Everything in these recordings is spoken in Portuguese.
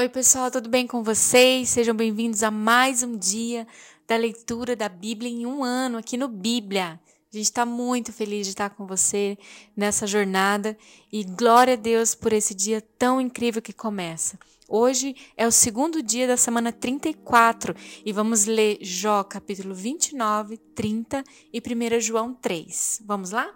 Oi, pessoal, tudo bem com vocês? Sejam bem-vindos a mais um dia da leitura da Bíblia em um ano aqui no Bíblia. A gente está muito feliz de estar com você nessa jornada e glória a Deus por esse dia tão incrível que começa. Hoje é o segundo dia da semana 34 e vamos ler Jó capítulo 29, 30 e 1 João 3. Vamos lá?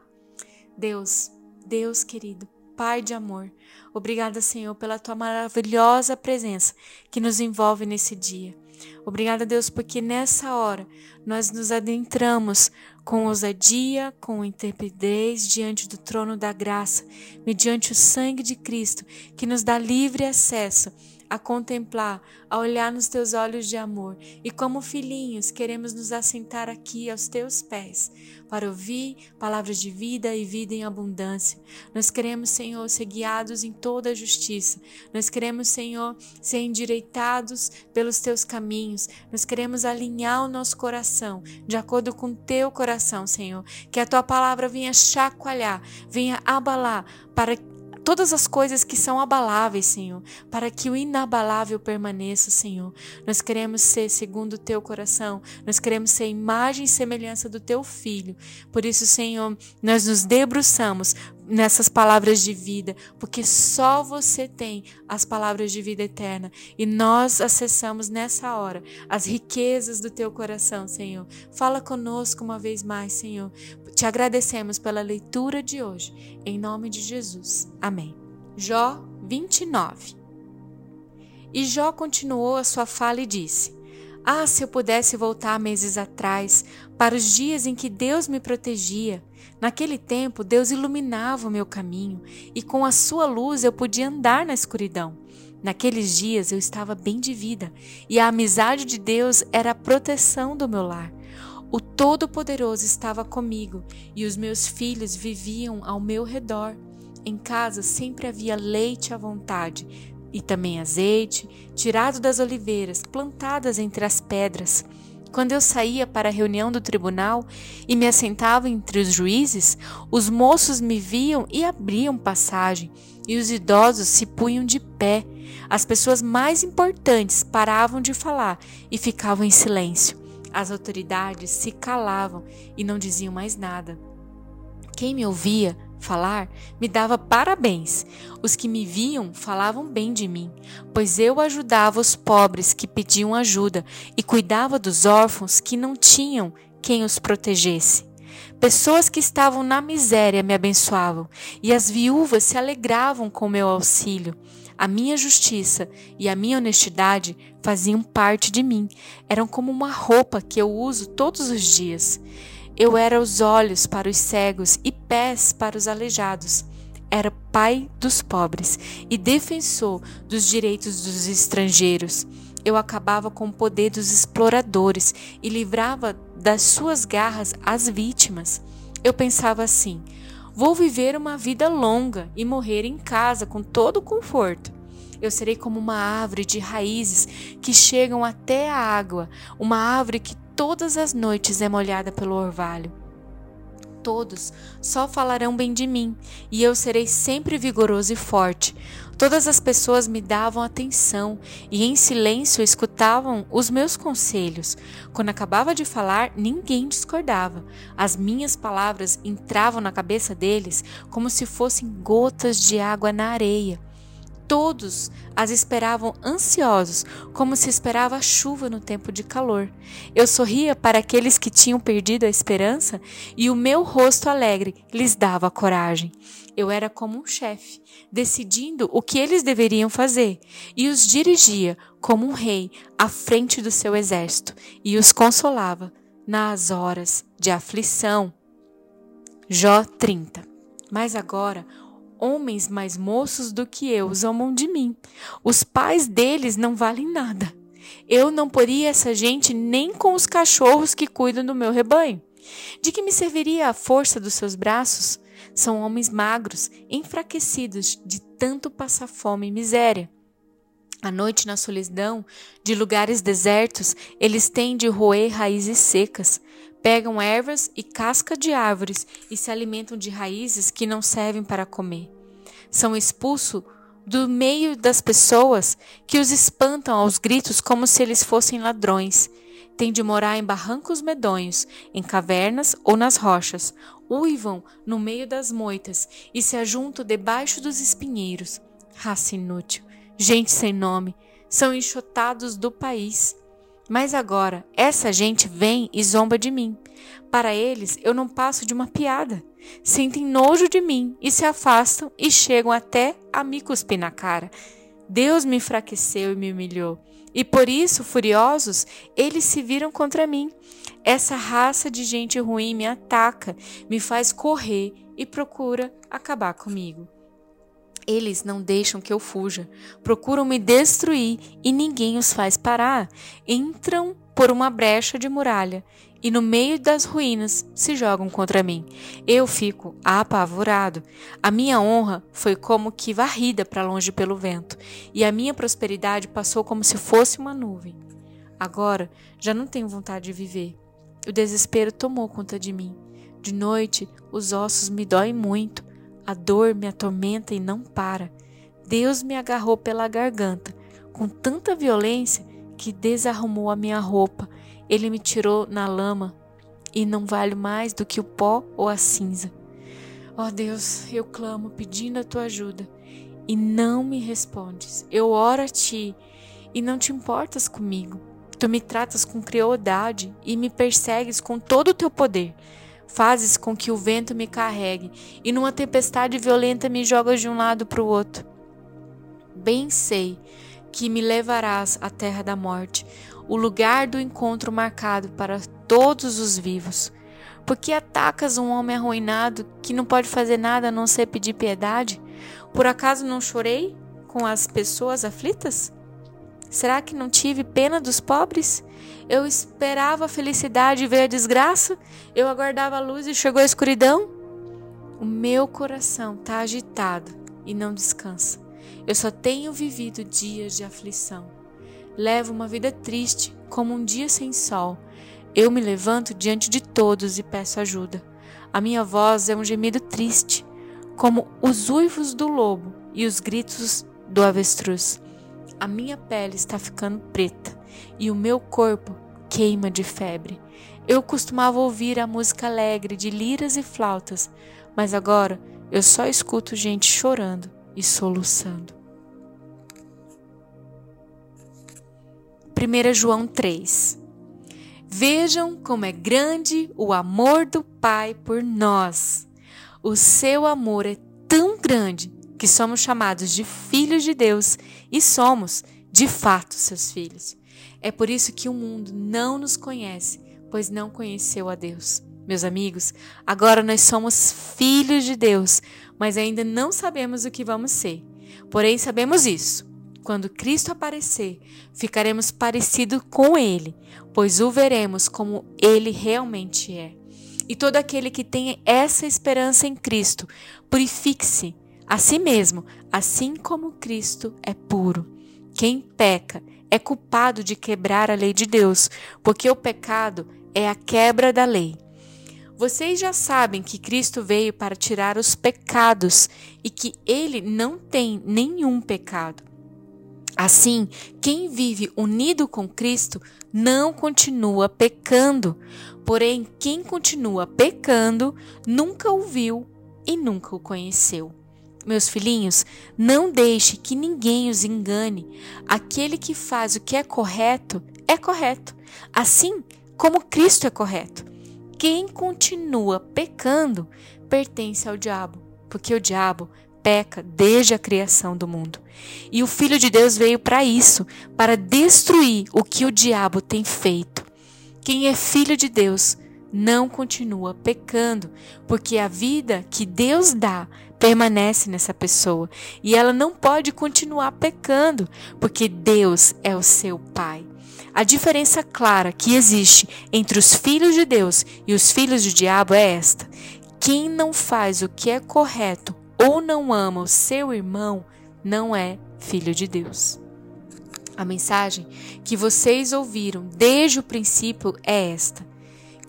Deus, Deus querido, Pai de amor, obrigada, Senhor, pela tua maravilhosa presença que nos envolve nesse dia. Obrigada, Deus, porque nessa hora nós nos adentramos com ousadia, com intrepidez diante do trono da graça, mediante o sangue de Cristo, que nos dá livre acesso a contemplar, a olhar nos teus olhos de amor. E como filhinhos, queremos nos assentar aqui aos teus pés para ouvir palavras de vida e vida em abundância. Nós queremos, Senhor, ser guiados em toda a justiça. Nós queremos, Senhor, ser endireitados pelos teus caminhos. Nós queremos alinhar o nosso coração de acordo com o teu coração, Senhor. Que a tua palavra venha chacoalhar, venha abalar para todas as coisas que são abaláveis, Senhor, para que o inabalável permaneça, Senhor. Nós queremos ser segundo o teu coração, nós queremos ser imagem e semelhança do teu filho. Por isso, Senhor, nós nos debruçamos nessas palavras de vida, porque só você tem as palavras de vida eterna e nós acessamos nessa hora as riquezas do teu coração, Senhor. Fala conosco uma vez mais, Senhor. Te agradecemos pela leitura de hoje, em nome de Jesus. Amém. Jó 29. E Jó continuou a sua fala e disse: ah, se eu pudesse voltar meses atrás, para os dias em que Deus me protegia. Naquele tempo, Deus iluminava o meu caminho e com a sua luz eu podia andar na escuridão. Naqueles dias eu estava bem de vida e a amizade de Deus era a proteção do meu lar. O Todo-Poderoso estava comigo e os meus filhos viviam ao meu redor. Em casa sempre havia leite à vontade, e também azeite, tirado das oliveiras plantadas entre as pedras. Quando eu saía para a reunião do tribunal e me assentava entre os juízes, os moços me viam e abriam passagem, e os idosos se punham de pé. As pessoas mais importantes paravam de falar e ficavam em silêncio. As autoridades se calavam e não diziam mais nada. Quem me ouvia falar me dava parabéns. Os que me viam falavam bem de mim, pois eu ajudava os pobres que pediam ajuda e cuidava dos órfãos que não tinham quem os protegesse. Pessoas que estavam na miséria me abençoavam, e as viúvas se alegravam com meu auxílio. A minha justiça e a minha honestidade faziam parte de mim, eram como uma roupa que eu uso todos os dias. Eu era os olhos para os cegos e pés para os aleijados. Era pai dos pobres e defensor dos direitos dos estrangeiros. Eu acabava com o poder dos exploradores e livrava das suas garras as vítimas. Eu pensava assim: vou viver uma vida longa e morrer em casa com todo o conforto. Eu serei como uma árvore de raízes que chegam até a água, uma árvore que todas as noites é molhada pelo orvalho. Todos só falarão bem de mim, e eu serei sempre vigoroso e forte. Todas as pessoas me davam atenção e em silêncio escutavam os meus conselhos. Quando acabava de falar, ninguém discordava. As minhas palavras entravam na cabeça deles como se fossem gotas de água na areia. Todos as esperavam ansiosos, como se esperava a chuva no tempo de calor. Eu sorria para aqueles que tinham perdido a esperança e o meu rosto alegre lhes dava coragem. Eu era como um chefe, decidindo o que eles deveriam fazer, e os dirigia como um rei à frente do seu exército, e os consolava nas horas de aflição. Jó 30. Mas agora homens mais moços do que eu zombam de mim. Os pais deles não valem nada. Eu não poria essa gente nem com os cachorros que cuidam do meu rebanho. De que me serviria a força dos seus braços? São homens magros, enfraquecidos de tanto passar fome e miséria. À noite, na solidão de lugares desertos, eles têm de roer raízes secas, pegam ervas e casca de árvores e se alimentam de raízes que não servem para comer. São expulsos do meio das pessoas que os espantam aos gritos como se eles fossem ladrões. Tem de morar em barrancos medonhos, em cavernas ou nas rochas. Uivam no meio das moitas e se ajuntam debaixo dos espinheiros. Raça inútil, gente sem nome, são enxotados do país. Mas agora, essa gente vem e zomba de mim. Para eles, eu não passo de uma piada. Sentem nojo de mim e se afastam e chegam até a me cuspir na cara. Deus me enfraqueceu e me humilhou. E por isso, furiosos, eles se viram contra mim. Essa raça de gente ruim me ataca, me faz correr e procura acabar comigo. Eles não deixam que eu fuja, procuram me destruir e ninguém os faz parar. Entram por uma brecha de muralha e no meio das ruínas se jogam contra mim. Eu fico apavorado. A minha honra foi como que varrida para longe pelo vento, e a minha prosperidade passou como se fosse uma nuvem. Agora já não tenho vontade de viver. O desespero tomou conta de mim. De noite, os ossos me doem muito. A dor me atormenta e não para. Deus me agarrou pela garganta com tanta violência que desarrumou a minha roupa. Ele me tirou na lama e não valho mais do que o pó ou a cinza. Ó oh Deus, eu clamo pedindo a tua ajuda e não me respondes. Eu oro a ti e não te importas comigo. Tu me tratas com crueldade e me persegues com todo o teu poder. Fazes com que o vento me carregue e numa tempestade violenta me jogas de um lado para o outro. Bem sei que me levarás à terra da morte, o lugar do encontro marcado para todos os vivos. Por que atacas um homem arruinado que não pode fazer nada a não ser pedir piedade? Por acaso não chorei com as pessoas aflitas? Será que não tive pena dos pobres? Eu esperava a felicidade e veio a desgraça? Eu aguardava a luz e chegou a escuridão? O meu coração está agitado e não descansa. Eu só tenho vivido dias de aflição. Levo uma vida triste, como um dia sem sol. Eu me levanto diante de todos e peço ajuda. A minha voz é um gemido triste, como os uivos do lobo e os gritos do avestruz a minha pele está ficando preta e o meu corpo queima de febre. Eu costumava ouvir a música alegre de liras e flautas, mas agora eu só escuto gente chorando e soluçando. 1 João 3 Vejam como é grande o amor do Pai por nós. O seu amor é tão grande que somos chamados de filhos de Deus e somos, de fato, seus filhos. É por isso que o mundo não nos conhece, pois não conheceu a Deus. Meus amigos, agora nós somos filhos de Deus, mas ainda não sabemos o que vamos ser. Porém, sabemos isso. Quando Cristo aparecer, ficaremos parecidos com Ele, pois o veremos como Ele realmente é. E todo aquele que tem essa esperança em Cristo, purifique-se a si mesmo, assim como Cristo é puro. Quem peca é culpado de quebrar a lei de Deus, porque o pecado é a quebra da lei. Vocês já sabem que Cristo veio para tirar os pecados e que ele não tem nenhum pecado. Assim, quem vive unido com Cristo não continua pecando. Porém, quem continua pecando nunca o viu e nunca o conheceu. Meus filhinhos, não deixe que ninguém os engane. Aquele que faz o que é correto é correto, assim como Cristo é correto. Quem continua pecando pertence ao diabo, porque o diabo peca desde a criação do mundo. E o Filho de Deus veio para isso, para destruir o que o diabo tem feito. Quem é filho de Deus não continua pecando, porque a vida que Deus dá permanece nessa pessoa e ela não pode continuar pecando, porque Deus é o seu Pai. A diferença clara que existe entre os filhos de Deus e os filhos do diabo é esta: quem não faz o que é correto ou não ama o seu irmão não é filho de Deus. A mensagem que vocês ouviram desde o princípio é esta: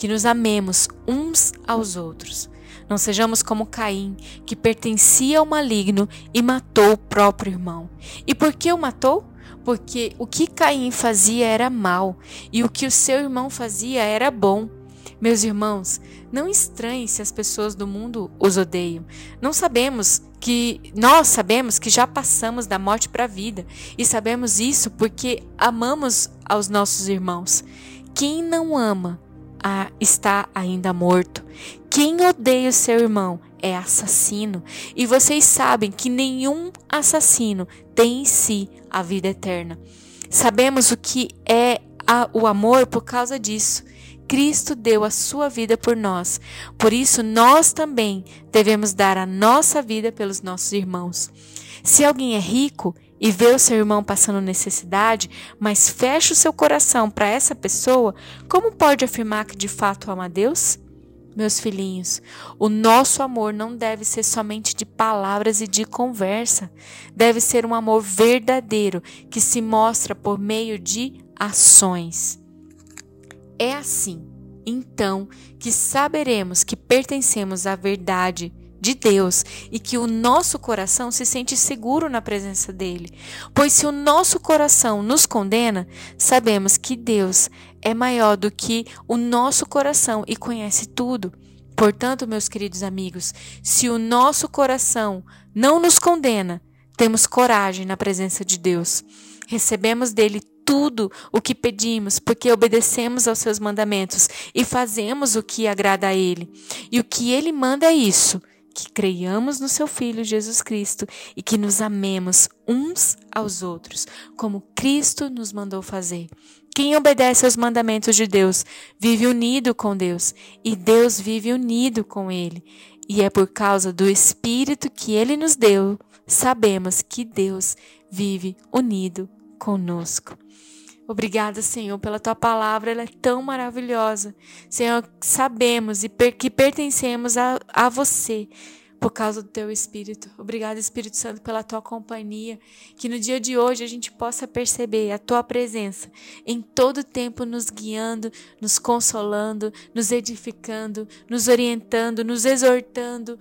que nos amemos uns aos outros. Não sejamos como Caim, que pertencia ao maligno e matou o próprio irmão. E por que o matou? Porque o que Caim fazia era mal e o que o seu irmão fazia era bom. Meus irmãos, não estranhe se as pessoas do mundo os odeiam. Não sabemos que nós sabemos que já passamos da morte para a vida e sabemos isso porque amamos aos nossos irmãos. Quem não ama ah, está ainda morto. Quem odeia o seu irmão é assassino. E vocês sabem que nenhum assassino tem em si a vida eterna. Sabemos o que é a, o amor por causa disso. Cristo deu a sua vida por nós. Por isso, nós também devemos dar a nossa vida pelos nossos irmãos. Se alguém é rico e vê o seu irmão passando necessidade, mas fecha o seu coração para essa pessoa, como pode afirmar que de fato ama a Deus? Meus filhinhos, o nosso amor não deve ser somente de palavras e de conversa. Deve ser um amor verdadeiro que se mostra por meio de ações. É assim, então, que saberemos que pertencemos à verdade de Deus e que o nosso coração se sente seguro na presença dele. Pois se o nosso coração nos condena, sabemos que Deus é maior do que o nosso coração e conhece tudo. Portanto, meus queridos amigos, se o nosso coração não nos condena, temos coragem na presença de Deus. Recebemos dele tudo o que pedimos, porque obedecemos aos seus mandamentos e fazemos o que agrada a ele. E o que ele manda é isso: que creiamos no seu Filho Jesus Cristo e que nos amemos uns aos outros, como Cristo nos mandou fazer. Quem obedece aos mandamentos de Deus vive unido com Deus e Deus vive unido com Ele. E é por causa do Espírito que Ele nos deu, sabemos que Deus vive unido conosco. Obrigada, Senhor, pela tua palavra, ela é tão maravilhosa. Senhor, sabemos e que pertencemos a, a você por causa do teu Espírito. Obrigada, Espírito Santo, pela tua companhia. Que no dia de hoje a gente possa perceber a tua presença em todo tempo, nos guiando, nos consolando, nos edificando, nos orientando, nos exortando,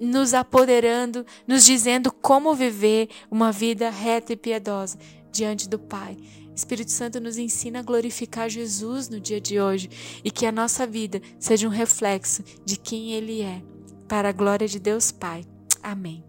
nos apoderando, nos dizendo como viver uma vida reta e piedosa diante do Pai. Espírito Santo nos ensina a glorificar Jesus no dia de hoje e que a nossa vida seja um reflexo de quem Ele é para a glória de Deus Pai. Amém.